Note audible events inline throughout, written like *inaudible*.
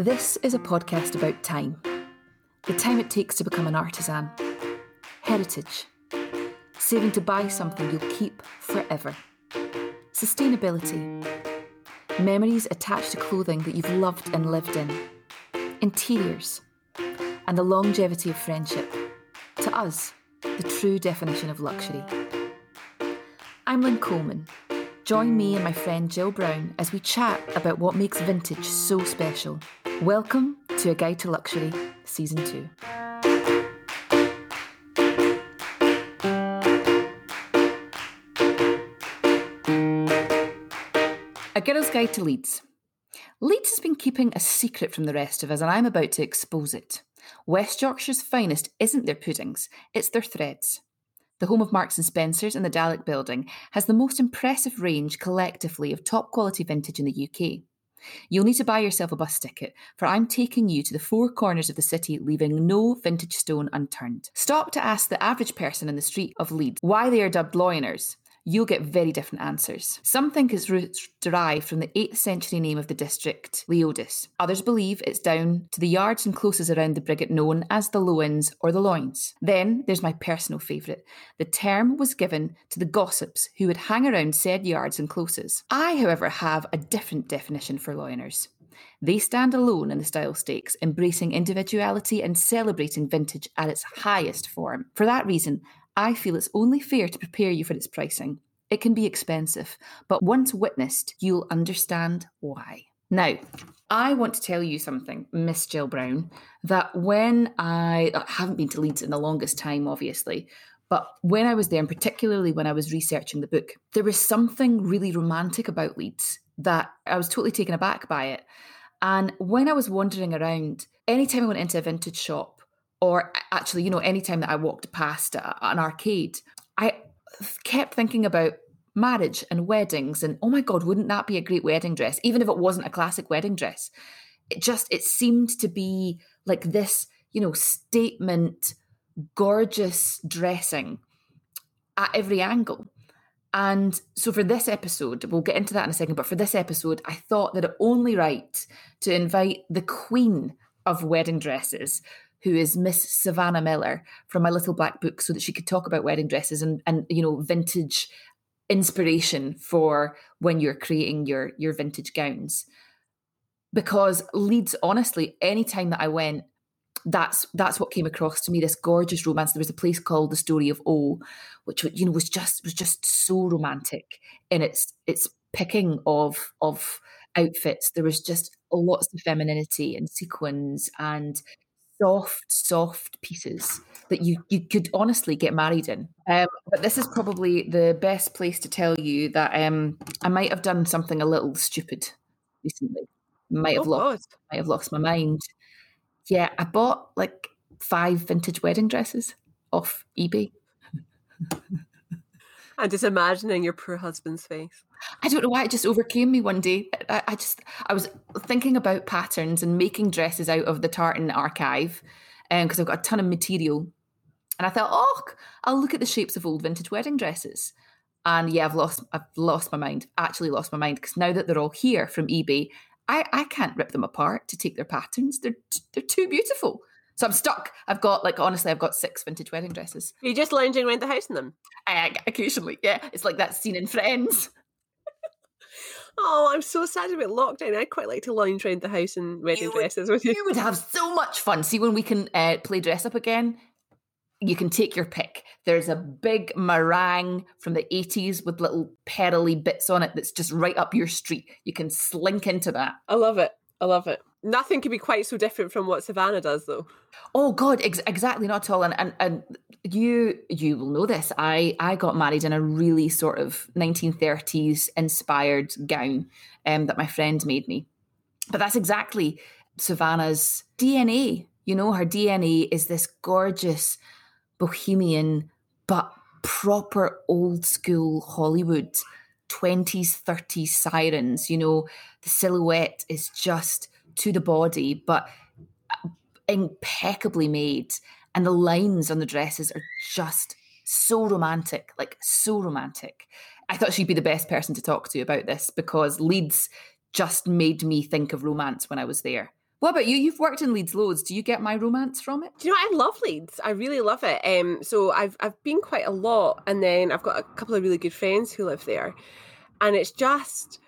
This is a podcast about time the time it takes to become an artisan, heritage, saving to buy something you'll keep forever, sustainability, memories attached to clothing that you've loved and lived in, interiors, and the longevity of friendship. To us, the true definition of luxury. I'm Lynn Coleman. Join me and my friend Jill Brown as we chat about what makes vintage so special. Welcome to A Guide to Luxury, Season 2. A Girl's Guide to Leeds. Leeds has been keeping a secret from the rest of us, and I'm about to expose it. West Yorkshire's finest isn't their puddings, it's their threads. The home of Marks and Spencers in the Dalek building has the most impressive range collectively of top quality vintage in the UK. You'll need to buy yourself a bus ticket, for I'm taking you to the four corners of the city, leaving no vintage stone unturned. Stop to ask the average person in the street of Leeds why they are dubbed loiners, you'll get very different answers. Some think its roots derive from the 8th century name of the district, Leodis. Others believe it's down to the yards and closes around the Brigate known as the Lowens or the Loins. Then there's my personal favourite. The term was given to the gossips who would hang around said yards and closes. I, however, have a different definition for loiners. They stand alone in the style stakes, embracing individuality and celebrating vintage at its highest form. For that reason, I feel it's only fair to prepare you for its pricing. It can be expensive, but once witnessed, you'll understand why. Now, I want to tell you something, Miss Jill Brown, that when I, I haven't been to Leeds in the longest time, obviously, but when I was there, and particularly when I was researching the book, there was something really romantic about Leeds that I was totally taken aback by it. And when I was wandering around, anytime I went into a vintage shop, or actually, you know, anytime that I walked past an arcade, I kept thinking about marriage and weddings and oh my god wouldn't that be a great wedding dress? Even if it wasn't a classic wedding dress. It just it seemed to be like this you know statement gorgeous dressing at every angle. And so for this episode we'll get into that in a second but for this episode i thought that it only right to invite the queen of wedding dresses who is Miss Savannah Miller from my little black book so that she could talk about wedding dresses and and you know vintage inspiration for when you're creating your your vintage gowns. Because Leeds honestly any time that I went that's that's what came across to me this gorgeous romance. There was a place called the story of o which you know was just was just so romantic in its its picking of of outfits. There was just lots of femininity and sequins and soft, soft pieces that you you could honestly get married in. Um, but this is probably the best place to tell you that um, I might have done something a little stupid recently. Might have oh, lost, God. might have lost my mind. Yeah, I bought like five vintage wedding dresses off eBay. *laughs* I'm just imagining your poor husband's face. I don't know why it just overcame me one day. I, I, just I was thinking about patterns and making dresses out of the tartan archive, because um, I've got a ton of material, and I thought, oh, I'll look at the shapes of old vintage wedding dresses. And yeah, I've lost I've lost my mind. Actually, lost my mind because now that they're all here from eBay, I I can't rip them apart to take their patterns. They're they're too beautiful. So I'm stuck. I've got like honestly, I've got six vintage wedding dresses. Are you just lounging around the house in them? I, occasionally, yeah. It's like that scene in Friends. Oh, I'm so sad about lockdown. I'd quite like to lounge around the house in wedding you dresses with you. You would have so much fun. See when we can uh, play dress up again. You can take your pick. There's a big meringue from the 80s with little pearly bits on it that's just right up your street. You can slink into that. I love it. I love it. Nothing can be quite so different from what Savannah does, though. Oh God, ex- exactly, not at all. And, and and you you will know this. I I got married in a really sort of 1930s inspired gown um, that my friend made me. But that's exactly Savannah's DNA. You know, her DNA is this gorgeous bohemian, but proper old school Hollywood 20s, 30s sirens. You know, the silhouette is just to the body, but impeccably made. And the lines on the dresses are just so romantic, like so romantic. I thought she'd be the best person to talk to about this because Leeds just made me think of romance when I was there. What about you? You've worked in Leeds loads. Do you get my romance from it? Do you know? I love Leeds. I really love it. Um, so I've I've been quite a lot, and then I've got a couple of really good friends who live there, and it's just.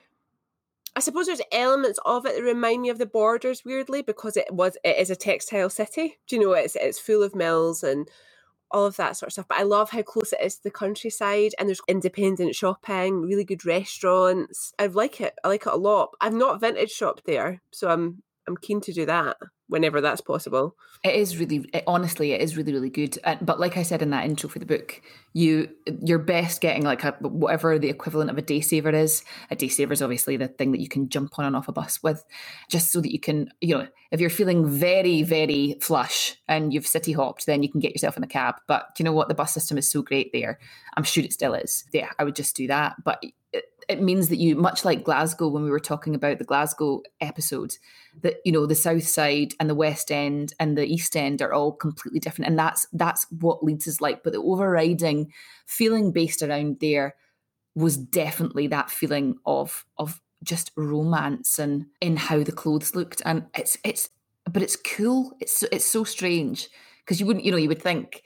I suppose there's elements of it that remind me of the borders weirdly because it was it is a textile city. Do you know it's it's full of mills and all of that sort of stuff. But I love how close it is to the countryside and there's independent shopping, really good restaurants. I like it. I like it a lot. I've not vintage shopped there, so I'm I'm keen to do that whenever that's possible. It is really, it, honestly, it is really, really good. but like I said in that intro for the book, you you're best getting like a whatever the equivalent of a day saver is. A day saver is obviously the thing that you can jump on and off a bus with, just so that you can, you know, if you're feeling very, very flush and you've city hopped, then you can get yourself in a cab. But you know what? The bus system is so great there. I'm sure it still is. Yeah, I would just do that. But means that you much like glasgow when we were talking about the glasgow episode that you know the south side and the west end and the east end are all completely different. And that's that's what leeds is like. But the overriding feeling based around there was definitely that feeling of of just romance and in how the clothes looked. And it's it's but it's cool. It's it's so strange. Because you wouldn't you know you would think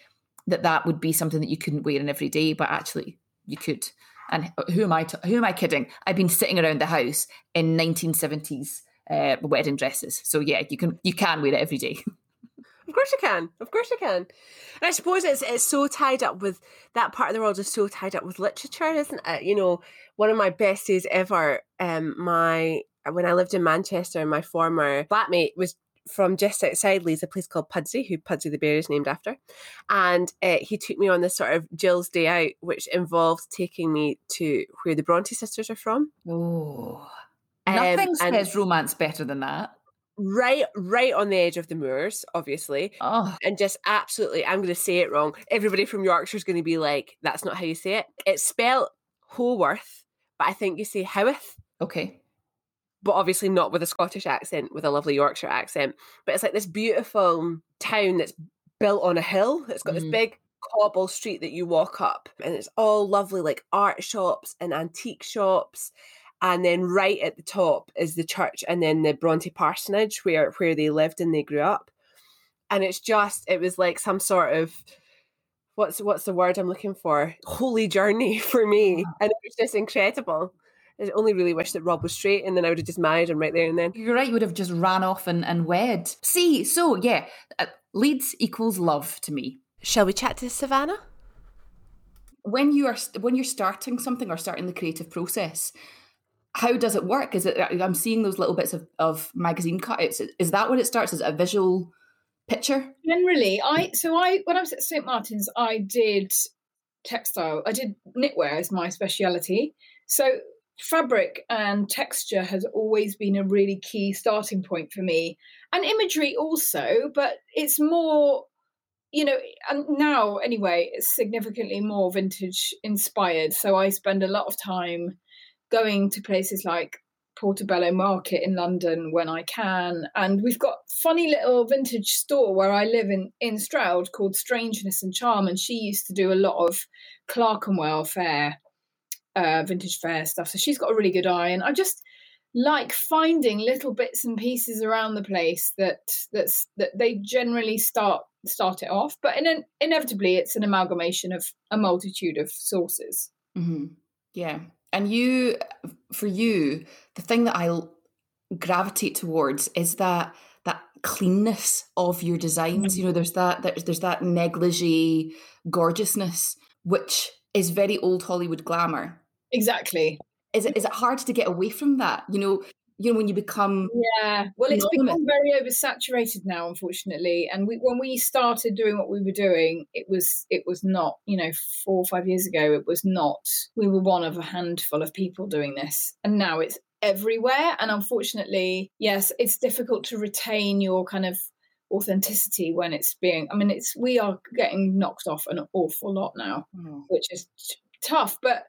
that that would be something that you couldn't wear in every day but actually you could and who am I? T- who am I kidding? I've been sitting around the house in 1970s uh, wedding dresses. So yeah, you can you can wear it every day. *laughs* Of course you can. Of course you can. And I suppose it's it's so tied up with that part of the world is so tied up with literature, isn't it? You know, one of my best days ever, um, my when I lived in Manchester, my former flatmate was from just outside Leeds, a place called Pudsey, who Pudsey the Bear is named after. And uh, he took me on this sort of Jill's Day Out, which involved taking me to where the Bronte sisters are from. Oh, um, nothing says romance better than that. Right, right on the edge of the moors, obviously. Oh. And just absolutely, I'm going to say it wrong. Everybody from Yorkshire is going to be like, that's not how you say it. It's spelled Haworth, but I think you say Howth. Okay but obviously not with a Scottish accent, with a lovely Yorkshire accent. But it's like this beautiful town that's built on a hill. It's got mm-hmm. this big cobble street that you walk up, and it's all lovely, like art shops and antique shops. And then right at the top is the church, and then the Bronte parsonage where where they lived and they grew up. And it's just, it was like some sort of what's what's the word I'm looking for? Holy journey *laughs* for me, and it was just incredible. I only really wish that Rob was straight and then I would have just married him right there and then. You're right, you would have just ran off and, and wed. See, so yeah, uh, Leeds equals love to me. Shall we chat to Savannah? When you are when you're starting something or starting the creative process, how does it work? Is it I'm seeing those little bits of, of magazine cutouts. Is that when it starts? Is it a visual picture? Generally, I so I when I was at St Martin's, I did textile. I did knitwear as my speciality. So fabric and texture has always been a really key starting point for me and imagery also but it's more you know and now anyway it's significantly more vintage inspired so i spend a lot of time going to places like portobello market in london when i can and we've got funny little vintage store where i live in in stroud called strangeness and charm and she used to do a lot of clerkenwell fair uh, vintage fair stuff. So she's got a really good eye, and I just like finding little bits and pieces around the place that that's that they generally start start it off, but in an, inevitably it's an amalgamation of a multitude of sources. Mm-hmm. Yeah, and you, for you, the thing that I gravitate towards is that that cleanness of your designs. You know, there's that there's, there's that negligee gorgeousness, which is very old Hollywood glamour Exactly. Is it is it hard to get away from that? You know, you know when you become yeah. Well, it's become very oversaturated now, unfortunately. And we, when we started doing what we were doing, it was it was not. You know, four or five years ago, it was not. We were one of a handful of people doing this, and now it's everywhere. And unfortunately, yes, it's difficult to retain your kind of authenticity when it's being i mean it's we are getting knocked off an awful lot now mm. which is t- tough but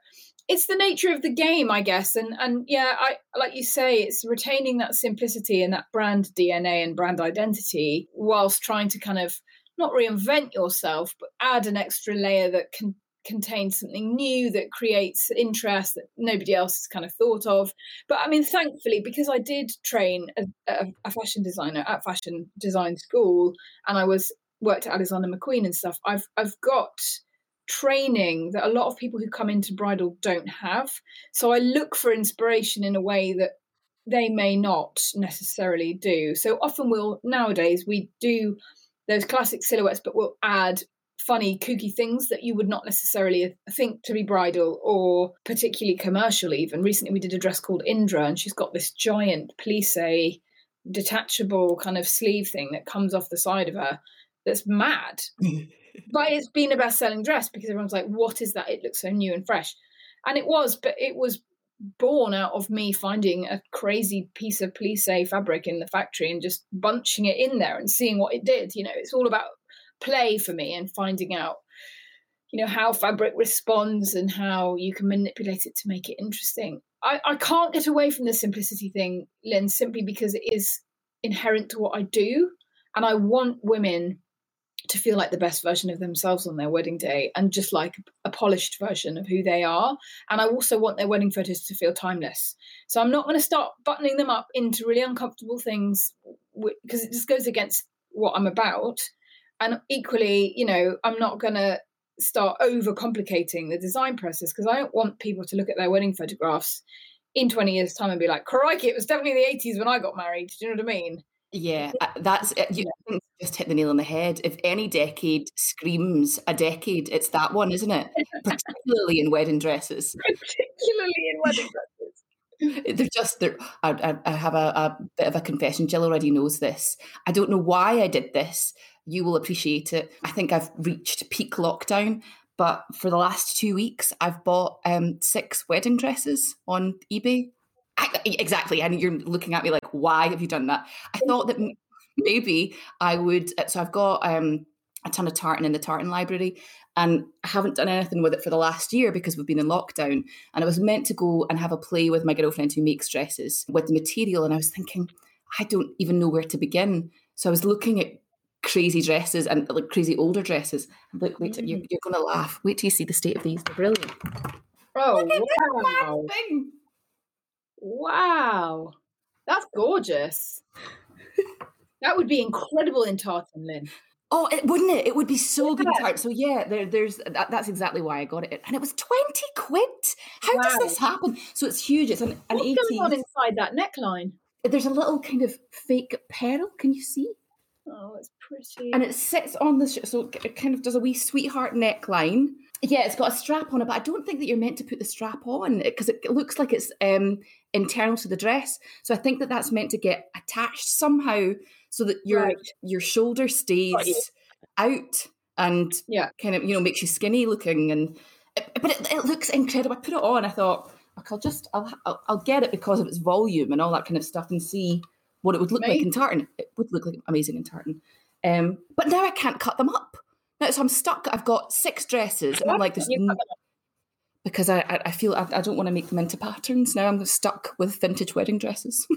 it's the nature of the game, I guess. And and yeah, I like you say, it's retaining that simplicity and that brand DNA and brand identity whilst trying to kind of not reinvent yourself, but add an extra layer that can contain something new that creates interest that nobody else has kind of thought of. But I mean, thankfully, because I did train a, a fashion designer at fashion design school, and I was worked at Alexander McQueen and stuff, I've I've got training that a lot of people who come into bridal don't have. So I look for inspiration in a way that they may not necessarily do. So often we'll nowadays we do those classic silhouettes, but we'll add funny, kooky things that you would not necessarily think to be bridal or particularly commercial. Even recently, we did a dress called Indra, and she's got this giant plissé, detachable kind of sleeve thing that comes off the side of her. That's mad. *laughs* but it's been a best-selling dress because everyone's like, "What is that? It looks so new and fresh," and it was. But it was born out of me finding a crazy piece of plissé fabric in the factory and just bunching it in there and seeing what it did. You know, it's all about play for me and finding out you know how fabric responds and how you can manipulate it to make it interesting I, I can't get away from the simplicity thing lynn simply because it is inherent to what i do and i want women to feel like the best version of themselves on their wedding day and just like a polished version of who they are. And I also want their wedding photos to feel timeless. So I'm not going to start buttoning them up into really uncomfortable things because it just goes against what I'm about and equally you know i'm not going to start over complicating the design process because i don't want people to look at their wedding photographs in 20 years time and be like crikey it was definitely the 80s when i got married do you know what i mean yeah *laughs* that's you yeah. just hit the nail on the head if any decade screams a decade it's that one isn't it particularly in wedding dresses particularly in wedding dresses *laughs* they're just they're, I, I have a, a, bit of a confession jill already knows this i don't know why i did this you will appreciate it. I think I've reached peak lockdown, but for the last two weeks, I've bought um, six wedding dresses on eBay. I, exactly. And you're looking at me like, why have you done that? I thought that maybe I would. Uh, so I've got um, a ton of tartan in the tartan library, and I haven't done anything with it for the last year because we've been in lockdown. And I was meant to go and have a play with my girlfriend who makes dresses with the material. And I was thinking, I don't even know where to begin. So I was looking at crazy dresses and like crazy older dresses. Look, wait, mm. you're, you're going to laugh. Wait till you see the state of these. They're brilliant. Oh, wow. Wow. That's gorgeous. that would be incredible in tartan, Lynn. Oh, it, wouldn't it? It would be so yeah. good in tartan. So yeah, there, there's that, that's exactly why I got it, and it was twenty quid. How wow. does this happen? So it's huge. It's an, an What's 80s. going on inside that neckline? There's a little kind of fake pearl. Can you see? Oh, it's pretty. And it sits on the so it kind of does a wee sweetheart neckline. Yeah, it's got a strap on it, but I don't think that you're meant to put the strap on because it, it, looks like it's um, internal to the dress. So I think that that's meant to get attached somehow so that your right. your shoulder stays out and yeah, kind of you know makes you skinny looking. And but it, it looks incredible. I put it on. I thought I'll just I'll, I'll I'll get it because of its volume and all that kind of stuff and see what it would look right. like in tartan. It would look like amazing in tartan. Um, but now I can't cut them up. Now, so I'm stuck. I've got six dresses, and I'm like this because I, I feel I, I don't want to make them into patterns. Now I'm stuck with vintage wedding dresses. *laughs*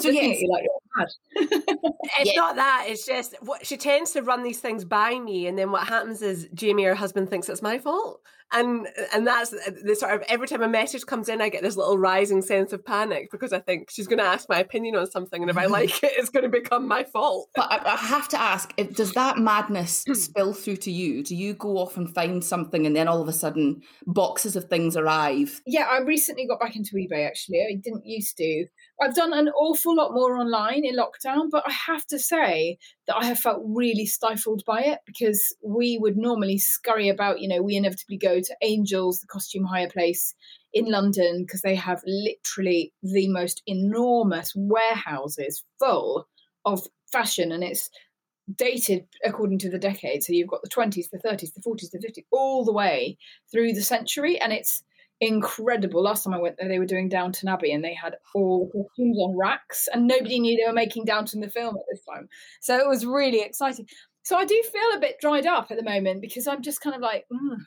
so yes, like *laughs* it's yeah. not that. It's just what she tends to run these things by me, and then what happens is Jamie, her husband, thinks it's my fault. And and that's uh, the sort of every time a message comes in i get this little rising sense of panic because i think she's going to ask my opinion on something and if i *laughs* like it it's going to become my fault. But i, I have to ask if, does that madness *clears throat* spill through to you? Do you go off and find something and then all of a sudden boxes of things arrive? Yeah i recently got back into ebay actually. I didn't used to. I've done an awful lot more online in lockdown, but I have to say that I have felt really stifled by it because we would normally scurry about. You know, we inevitably go to Angels, the costume hire place in London, because they have literally the most enormous warehouses full of fashion and it's dated according to the decade. So you've got the 20s, the 30s, the 40s, the 50s, all the way through the century. And it's incredible. Last time I went there, they were doing Downton Abbey and they had all costumes on racks, and nobody knew they were making Downton the film at this time. So it was really exciting. So I do feel a bit dried up at the moment because I'm just kind of like, mm,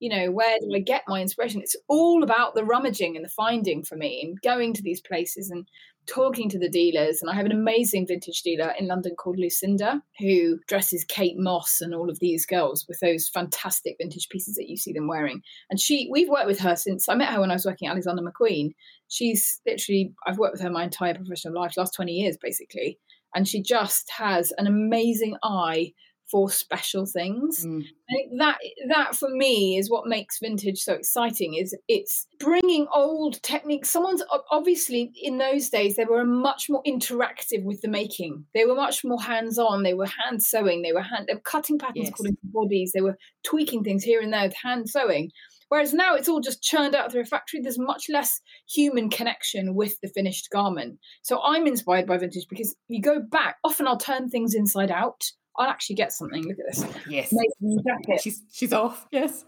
you know, where do I get my inspiration? It's all about the rummaging and the finding for me and going to these places and talking to the dealers. And I have an amazing vintage dealer in London called Lucinda, who dresses Kate Moss and all of these girls with those fantastic vintage pieces that you see them wearing. And she, we've worked with her since I met her when I was working at Alexander McQueen. She's literally, I've worked with her my entire professional life, last 20 years basically. And she just has an amazing eye for special things. Mm. that that for me is what makes vintage so exciting. Is it's bringing old techniques. Someone's obviously in those days they were much more interactive with the making. They were much more hands on. They were hand sewing. They were hand they were cutting patterns yes. according to bodies. They were tweaking things here and there with hand sewing. Whereas now it's all just churned out through a factory. There's much less human connection with the finished garment. So I'm inspired by vintage because you go back. Often I'll turn things inside out I'll actually get something. Look at this. Yes. jacket. She's she's off. Yes.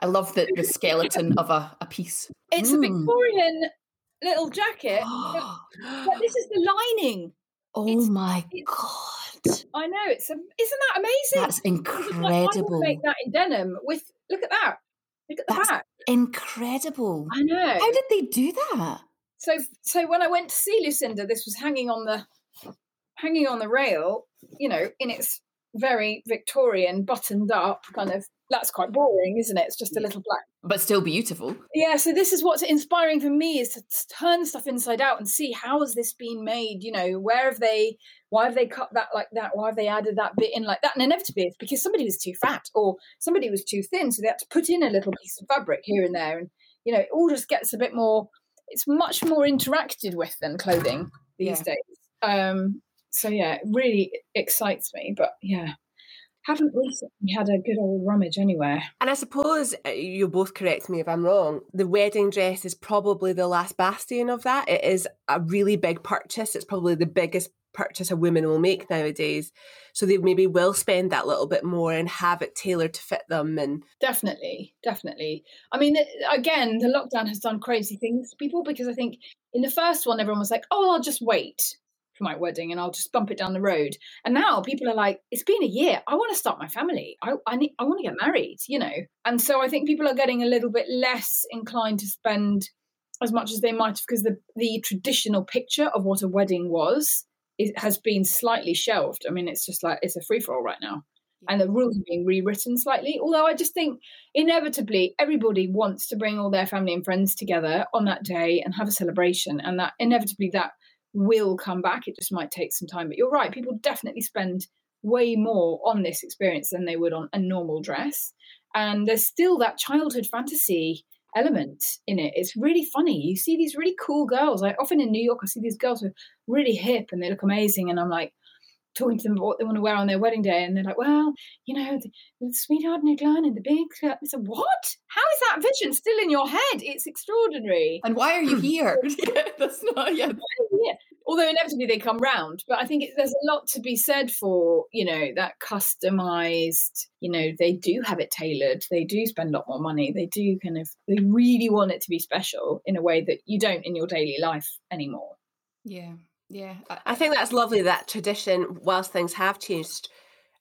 I love the, the skeleton *laughs* of a, a piece. It's mm. a Victorian little jacket. *gasps* but this is the lining. Oh it's, my it's, god. I know. It's a, isn't that amazing? That's incredible. Like, make that in denim with look at that. Look at the That's back. Incredible. I know. How did they do that? So so when I went to see Lucinda, this was hanging on the hanging on the rail, you know, in its very Victorian, buttoned up kind of. That's quite boring, isn't it? It's just a little black, but still beautiful. Yeah. So this is what's inspiring for me is to turn stuff inside out and see how has this been made. You know, where have they? Why have they cut that like that? Why have they added that bit in like that? And inevitably, it's because somebody was too fat or somebody was too thin, so they had to put in a little piece of fabric here and there, and you know, it all just gets a bit more. It's much more interacted with than clothing these yeah. days. Um, so yeah, it really excites me. But yeah, haven't recently had a good old rummage anywhere. And I suppose uh, you'll both correct me if I'm wrong. The wedding dress is probably the last bastion of that. It is a really big purchase. It's probably the biggest purchase a woman will make nowadays. So they maybe will spend that little bit more and have it tailored to fit them. And definitely, definitely. I mean, again, the lockdown has done crazy things to people because I think in the first one, everyone was like, "Oh, I'll just wait." My wedding and I'll just bump it down the road. And now people are like, it's been a year. I want to start my family. I, I need, I want to get married, you know? And so I think people are getting a little bit less inclined to spend as much as they might have because the, the traditional picture of what a wedding was it has been slightly shelved. I mean, it's just like, it's a free for all right now. And the rules are being rewritten slightly. Although I just think inevitably everybody wants to bring all their family and friends together on that day and have a celebration. And that inevitably that will come back. It just might take some time. But you're right, people definitely spend way more on this experience than they would on a normal dress. And there's still that childhood fantasy element in it. It's really funny. You see these really cool girls. Like often in New York, I see these girls who are really hip and they look amazing. And I'm like, talking to them about what they want to wear on their wedding day, and they're like, "Well, you know, the, the sweetheart neckline and the big." I said, "What? How is that vision still in your head? It's extraordinary." And why are you *laughs* here? yeah, that's not yeah. Although inevitably they come round, but I think it, there's a lot to be said for you know that customized. You know, they do have it tailored. They do spend a lot more money. They do kind of they really want it to be special in a way that you don't in your daily life anymore. Yeah. Yeah, I, I think that's lovely. That tradition, whilst things have changed,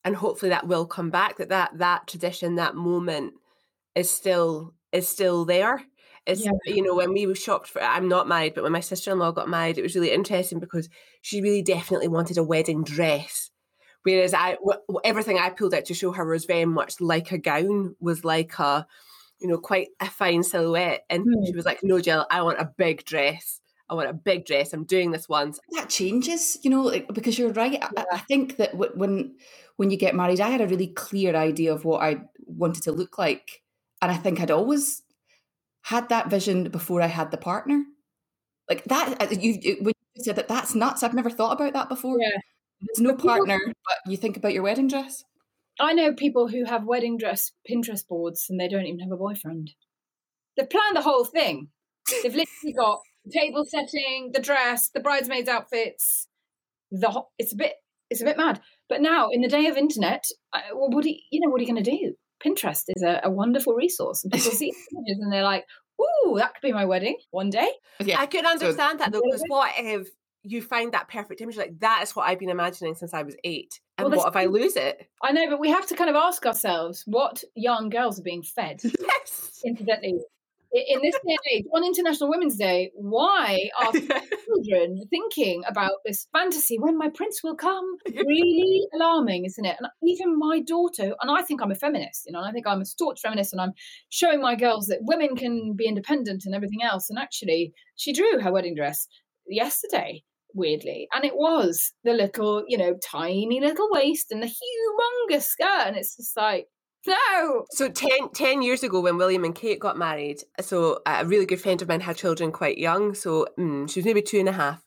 and hopefully that will come back. That that that tradition, that moment, is still is still there. It's yeah. you know when we were shopped for. I'm not married, but when my sister in law got married, it was really interesting because she really definitely wanted a wedding dress. Whereas I, w- everything I pulled out to show her was very much like a gown, was like a, you know, quite a fine silhouette. And mm. she was like, "No, Jill, I want a big dress." I want a big dress. I'm doing this once. That changes, you know, because you're right. Yeah. I, I, think that when when you get married, I had a really clear idea of what I wanted to look like, and I think I'd always had that vision before I had the partner. Like that, uh, you when you said that, that's nuts. I've never thought about that before. Yeah. There's no partner, but you think about your wedding dress. I know people who have wedding dress Pinterest boards and they don't even have a boyfriend. They've planned the whole thing. They've literally got table setting, the dress, the bridesmaids' outfits. The it's a bit it's a bit mad. But now, in the day of internet, well, what do you, you know? What are you going to do? Pinterest is a, a wonderful resource, and people *laughs* see images and they're like, "Ooh, that could be my wedding one day." Yeah, I could understand so, that though, because *laughs* what if you find that perfect image? Like that is what I've been imagining since I was eight. And well, what if I lose it? *laughs* I know, but we have to kind of ask ourselves what young girls are being fed. Yes. Incidentally, in this day and age, on International Women's Day, why *laughs* are children thinking about this fantasy when my prince will come? *laughs* Really alarming, isn't it? And even my daughter, and I think I'm a feminist, you know, I think I'm a staunch feminist, and I'm showing my girls that women can be independent and everything else. And actually, she drew her wedding dress yesterday weirdly. And it was the little, you know, tiny little waist and the humongous skirt. And it's just like, no. So 10, 10, years ago, when William and Kate got married, so a really good friend of mine had children quite young. So mm, she was maybe two and a half.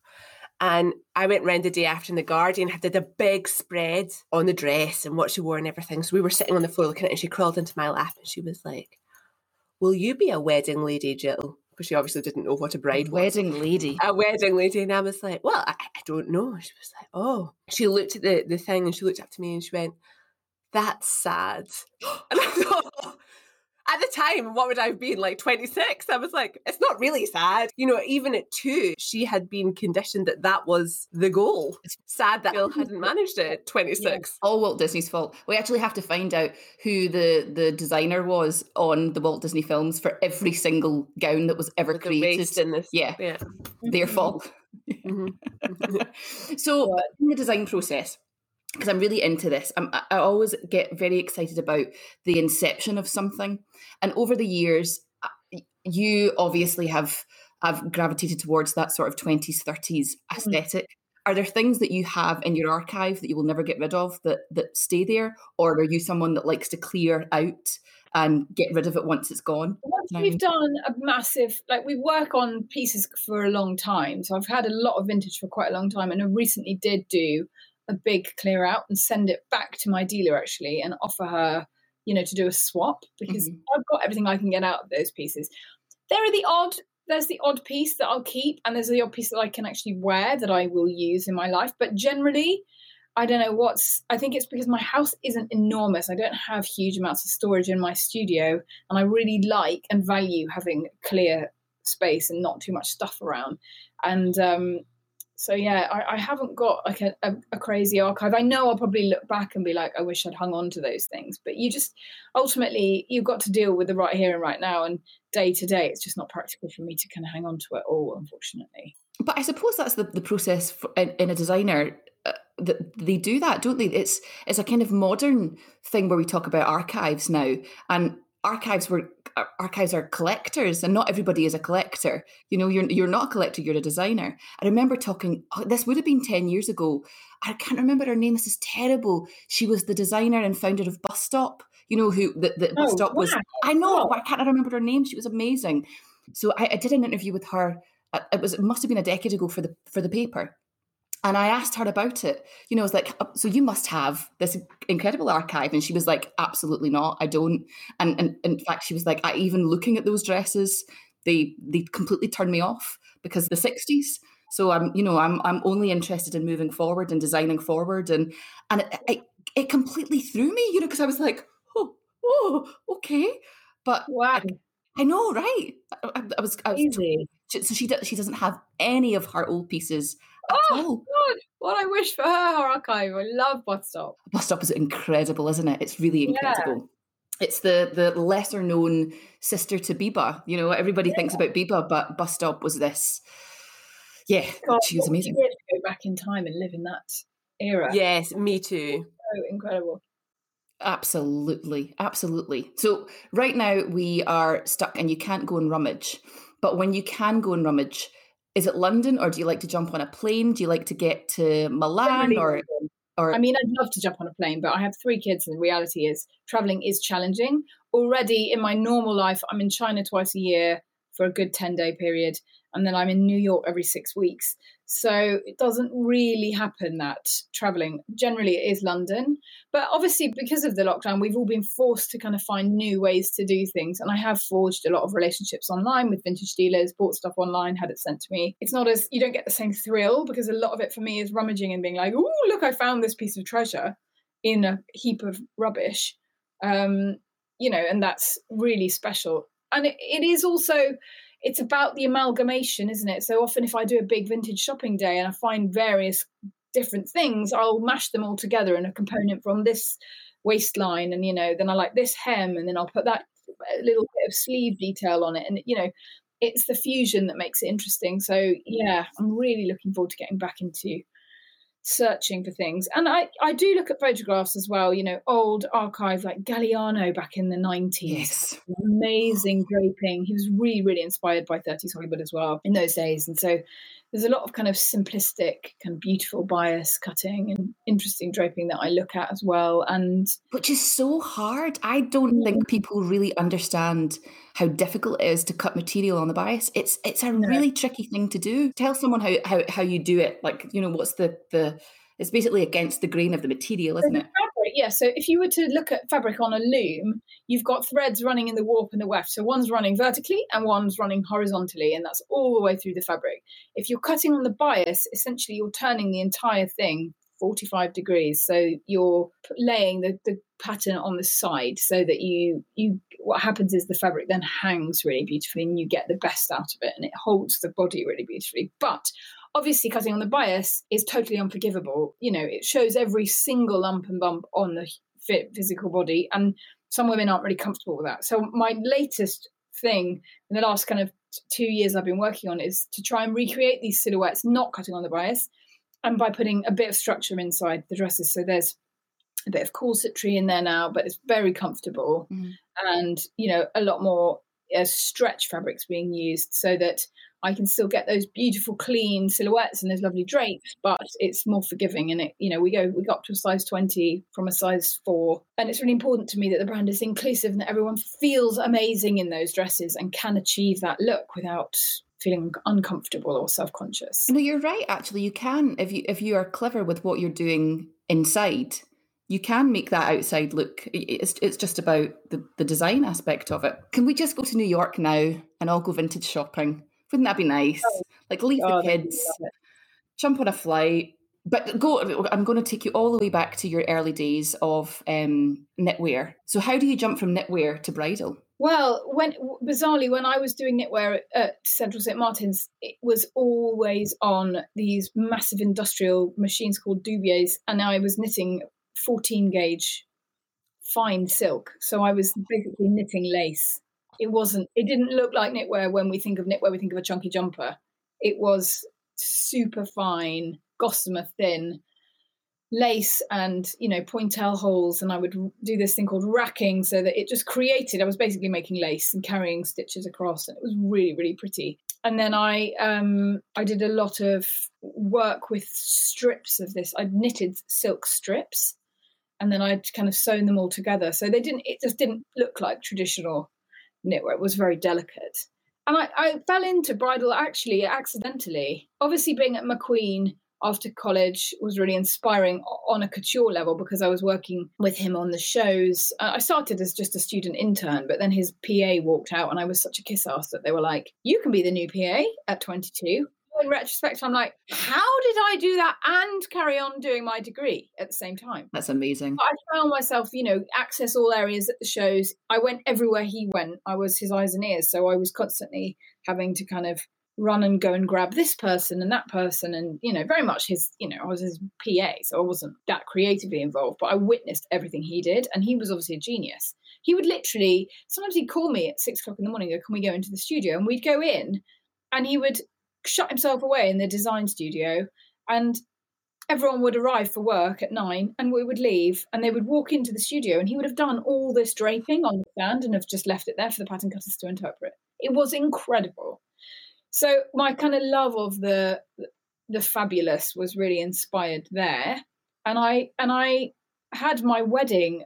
And I went round the day after in the Guardian, had did a big spread on the dress and what she wore and everything. So we were sitting on the floor looking at it, and she crawled into my lap and she was like, "Will you be a wedding lady, Jill?" Because she obviously didn't know what a bride was. Wedding lady. A wedding lady, and I was like, "Well, I, I don't know." She was like, "Oh." She looked at the the thing and she looked up to me and she went, that's sad. *gasps* and I thought, at the time, what would I have been like 26? I was like, it's not really sad. You know, even at two, she had been conditioned that that was the goal. It's sad that Jill hadn't managed it at 26. Yeah. All Walt Disney's fault. We actually have to find out who the, the designer was on the Walt Disney films for every single gown that was ever With created. in this, yeah. yeah. Their Mm-hmm. fault. Mm-hmm. *laughs* so, *laughs* in the design process, because I'm really into this. I'm, I always get very excited about the inception of something, and over the years, you obviously have have gravitated towards that sort of 20s, 30s esthetic Mm. Are there things that you have in your archive that you will never get rid of that that stay there, or are you someone that likes to clear out and get rid of it once it's gone? Once we've done a massive, like we work on pieces for a long time, so I've had a lot of vintage for quite a long time, and I recently did do a big clear out and send it back to my dealer actually and offer her you know to do a swap because mm-hmm. i've got everything i can get out of those pieces. There are the odd there's the odd piece that i'll keep and there's the odd piece that i can actually wear that i will use in my life but generally i don't know what's i think it's because my house isn't enormous. I don't have huge amounts of storage in my studio and i really like and value having clear space and not too much stuff around. And um so yeah, I, I haven't got like a, a, a, crazy archive. I know I'll probably look back and be like, I wish I'd hung on to those things. But you just ultimately you've got to deal with the right here and right now, and day to day, it's just not practical for me to kind of hang on to it all, unfortunately. But I suppose that's the, the process for, in, in, a designer. Uh, that they do that, don't they? It's it's a kind of modern thing where we talk about archives now, and archives were archives are collectors and not everybody is a collector. You know you're you're not a collector you're a designer. I remember talking oh, this would have been 10 years ago. I can't remember her name this is terrible. She was the designer and founder of bus stop you know who the, the oh, bus stop was i know i can't remember her name she was amazing. So I, I did an interview with her uh, it was it must have been a decade ago for the for the paper and I asked her about it. You know, I was like, oh, so you must have this incredible archive. And she was like, absolutely not. I don't. And, and in fact, she was like, I even looking at those dresses, they they completely turned me off because the 60s. So I'm, you know, I'm I'm only interested in moving forward and designing forward. And and it it, it completely threw me, you know, because I was like, oh, oh, okay. But wow. I, I know, right? I, I was, I was so she she doesn't have any of her old pieces oh, all. God, what I wish for her, her archive. I love Bus Stop. Bus Stop is incredible, isn't it? It's really incredible. Yeah. It's the the lesser known sister to Biba. You know, everybody yeah. thinks about Biba, but Bus Stop was this. Yeah, God, she was amazing. Go back in time and live in that era. Yes, me too. So incredible. Absolutely, absolutely. So right now we are stuck, and you can't go and rummage. But when you can go and rummage, is it London or do you like to jump on a plane? Do you like to get to Milan or or I mean I'd love to jump on a plane, but I have three kids and the reality is traveling is challenging. Already in my normal life, I'm in China twice a year for a good 10 day period and then I'm in New York every 6 weeks. So it doesn't really happen that traveling. Generally, it is London. But obviously, because of the lockdown, we've all been forced to kind of find new ways to do things. And I have forged a lot of relationships online with vintage dealers, bought stuff online, had it sent to me. It's not as, you don't get the same thrill because a lot of it for me is rummaging and being like, oh, look, I found this piece of treasure in a heap of rubbish. Um, you know, and that's really special. And it, it is also, it's about the amalgamation, isn't it? So often, if I do a big vintage shopping day and I find various different things, I'll mash them all together in a component from this waistline, and you know, then I like this hem, and then I'll put that little bit of sleeve detail on it, and you know, it's the fusion that makes it interesting. So yeah, I'm really looking forward to getting back into searching for things. And I, I do look at photographs as well, you know, old archive like Galliano back in the 90s. Yes. Amazing draping. He was really, really inspired by 30s Hollywood as well in those days. And so there's a lot of kind of simplistic, kind of beautiful bias cutting and interesting draping that I look at as well. And which is so hard. I don't think mm. people really understand how difficult it is to cut material on the bias. It's it's a really tricky thing to do. Tell someone how how, how you do it. Like you know, what's the the it's basically against the grain of the material, isn't it? Fabric, yeah. So if you were to look at fabric on a loom, you've got threads running in the warp and the weft. So one's running vertically and one's running horizontally, and that's all the way through the fabric. If you're cutting on the bias, essentially you're turning the entire thing 45 degrees. So you're laying the, the pattern on the side so that you you what happens is the fabric then hangs really beautifully and you get the best out of it and it holds the body really beautifully. But Obviously, cutting on the bias is totally unforgivable. You know, it shows every single lump and bump on the fit physical body, and some women aren't really comfortable with that. So, my latest thing in the last kind of two years I've been working on is to try and recreate these silhouettes, not cutting on the bias, and by putting a bit of structure inside the dresses. So there's a bit of corsetry in there now, but it's very comfortable, mm. and you know a lot more uh, stretch fabrics being used so that I can still get those beautiful, clean silhouettes and those lovely drapes, but it's more forgiving. And it, you know, we go we got up to a size 20 from a size four. And it's really important to me that the brand is inclusive and that everyone feels amazing in those dresses and can achieve that look without feeling uncomfortable or self-conscious. No, you're right, actually. You can if you if you are clever with what you're doing inside you can make that outside look it's, it's just about the, the design aspect of it can we just go to new york now and all go vintage shopping wouldn't that be nice? Oh. Like leave oh, the kids, jump on a flight. But go. I'm going to take you all the way back to your early days of um, knitwear. So how do you jump from knitwear to bridal? Well, when bizarrely, when I was doing knitwear at Central St Martin's, it was always on these massive industrial machines called Dubieds, and I was knitting 14 gauge fine silk. So I was basically knitting lace it wasn't it didn't look like knitwear when we think of knitwear we think of a chunky jumper. It was super fine gossamer thin lace and you know pointelle holes and i would do this thing called racking so that it just created i was basically making lace and carrying stitches across and it was really really pretty. And then i um i did a lot of work with strips of this. I knitted silk strips and then i'd kind of sewn them all together. So they didn't it just didn't look like traditional knitwear. It was very delicate. And I, I fell into bridal actually accidentally. Obviously, being at McQueen after college was really inspiring on a couture level because I was working with him on the shows. Uh, I started as just a student intern, but then his PA walked out, and I was such a kiss ass that they were like, "You can be the new PA at 22." In retrospect, I'm like, how did I do that and carry on doing my degree at the same time? That's amazing. I found myself, you know, access all areas at the shows. I went everywhere he went. I was his eyes and ears. So I was constantly having to kind of run and go and grab this person and that person and you know very much his you know i was his pa so i wasn't that creatively involved but i witnessed everything he did and he was obviously a genius he would literally sometimes he'd call me at six o'clock in the morning go can we go into the studio and we'd go in and he would shut himself away in the design studio and everyone would arrive for work at nine and we would leave and they would walk into the studio and he would have done all this draping on the stand and have just left it there for the pattern cutters to interpret. It was incredible. So my kind of love of the the fabulous was really inspired there and i and i had my wedding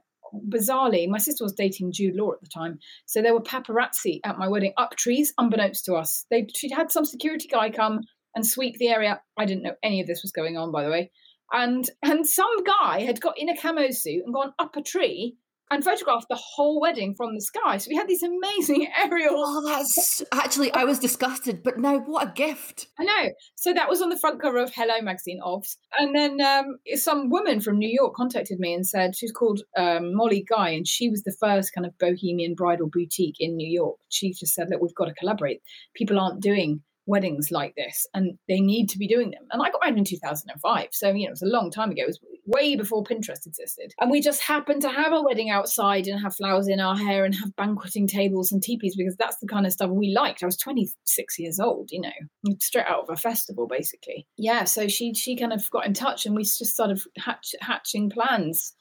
bizarrely, my sister was dating Jude Law at the time, so there were paparazzi at my wedding up trees, unbeknownst to us. They she'd had some security guy come and sweep the area. I didn't know any of this was going on, by the way. And and some guy had got in a camo suit and gone up a tree and photographed the whole wedding from the sky. So we had these amazing *laughs* aerial. Oh, that's actually, I was disgusted, but no, what a gift. I know. So that was on the front cover of Hello magazine, OBS. And then um, some woman from New York contacted me and said she's called um, Molly Guy, and she was the first kind of bohemian bridal boutique in New York. She just said, Look, we've got to collaborate. People aren't doing weddings like this and they need to be doing them. And I got married in 2005. So, you know, it was a long time ago. It was way before Pinterest existed. And we just happened to have a wedding outside and have flowers in our hair and have banqueting tables and teepees because that's the kind of stuff we liked. I was 26 years old, you know, straight out of a festival, basically. Yeah, so she she kind of got in touch and we just started hatch, hatching plans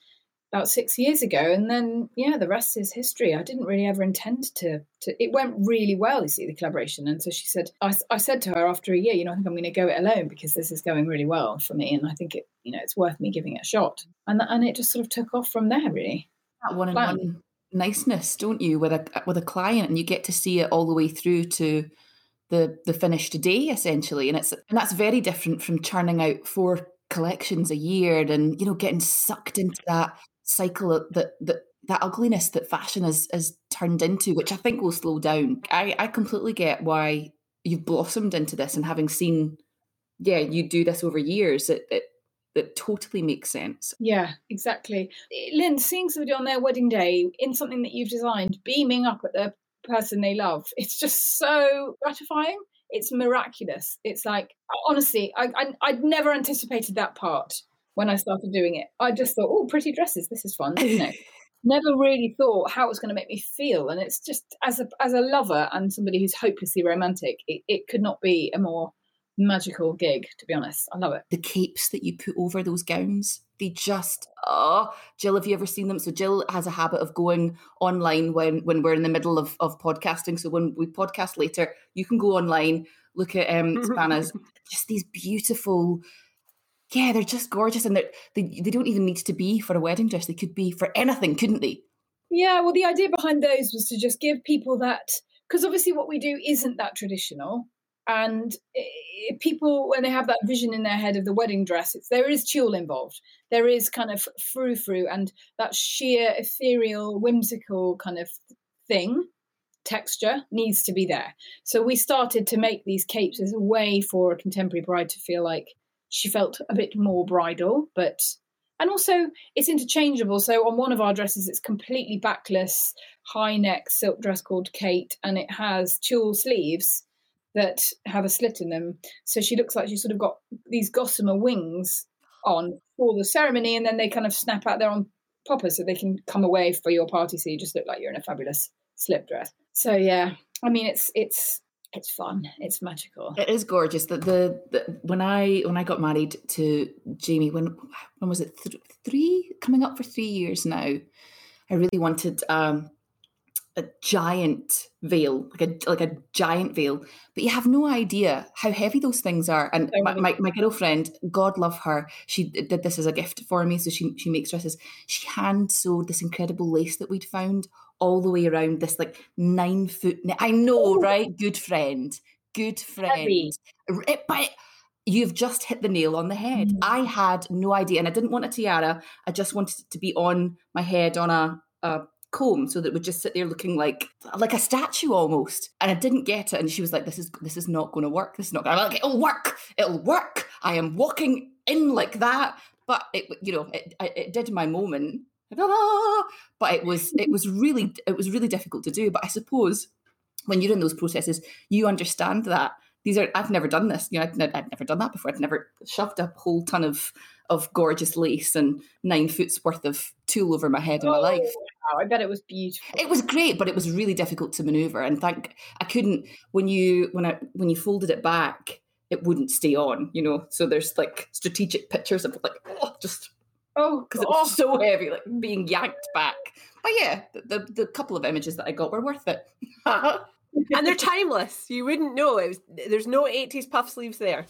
about six years ago and then yeah the rest is history. I didn't really ever intend to to it went really well you see the collaboration. And so she said i, I said to her after a year you know i think i'm going to go it alone because this is going really well for me and i think it you know it's worth me giving it a shot. And and it just sort of took off from there really. That one and one niceness don't you with a with a client and you get to see it all the way through to the the finished day essentially. And it's and that's very different from churning out four collections a year and you know getting sucked into that cycle that that that ugliness that fashion has has turned into, which I think will slow down. I I completely get why you've blossomed into this, and having seen, yeah, you do this over years, it it, it totally makes sense. Yeah, exactly. Lynn, seeing somebody on their wedding day in something that you've designed, beaming up at the person they love, it's just so gratifying. It's miraculous. It's like honestly, I, I I'd never anticipated that part when I started doing it. I just thought, oh, pretty dresses, this is fun, you *laughs* know. Never really thought how it was going to make me feel, and it's just as a as a lover and somebody who's hopelessly romantic, it, it could not be a more magical gig. To be honest, I love it. The capes that you put over those gowns, they just oh, Jill, have you ever seen them? So Jill has a habit of going online when when we're in the middle of of podcasting. So when we podcast later, you can go online, look at um *laughs* Savannah's just these beautiful yeah, they're just gorgeous, and they they don't even need to be for a wedding dress. They could be for anything, couldn't they? Yeah, well, the idea behind those was to just give people that because obviously what we do isn't that traditional, and people when they have that vision in their head of the wedding dress, it's there is tulle involved. There is kind of frou frou and that sheer ethereal, whimsical kind of thing texture needs to be there. So we started to make these capes as a way for a contemporary bride to feel like she felt a bit more bridal, but and also it's interchangeable. So on one of our dresses, it's completely backless, high neck silk dress called Kate, and it has tulle sleeves that have a slit in them. So she looks like she's sort of got these gossamer wings on for the ceremony, and then they kind of snap out there on poppers so they can come away for your party. So you just look like you're in a fabulous slip dress. So yeah, I mean it's it's it's fun. It's magical. It is gorgeous. That the, the, when I when I got married to Jamie, when when was it? Th- three coming up for three years now. I really wanted um, a giant veil, like a like a giant veil. But you have no idea how heavy those things are. And my, my, my, girlfriend, God love her, she did this as a gift for me. So she she makes dresses. She hand sewed this incredible lace that we'd found all the way around this like nine foot. I know, right? Good friend, good friend. It, but you've just hit the nail on the head. Mm. I had no idea, and I didn't want a tiara. I just wanted it to be on my head on a, a comb so that it would just sit there looking like like a statue almost and i didn't get it and she was like this is this is not going to work this is not going to like it'll work it'll work i am walking in like that but it you know it, it did my moment but it was it was really it was really difficult to do. But I suppose when you're in those processes, you understand that these are I've never done this. You know, I'd, I'd never done that before. I'd never shoved a whole ton of of gorgeous lace and nine foot's worth of tulle over my head in my oh, life. Wow, I bet it was beautiful. It was great, but it was really difficult to maneuver. And thank I couldn't when you when I when you folded it back, it wouldn't stay on. You know, so there's like strategic pictures of like *laughs* oh, just Oh, *laughs* because it was oh. so heavy, like being yanked back. But yeah, the, the, the couple of images that I got were worth it. *laughs* *laughs* and they're timeless. You wouldn't know. It was, there's no 80s puff sleeves there.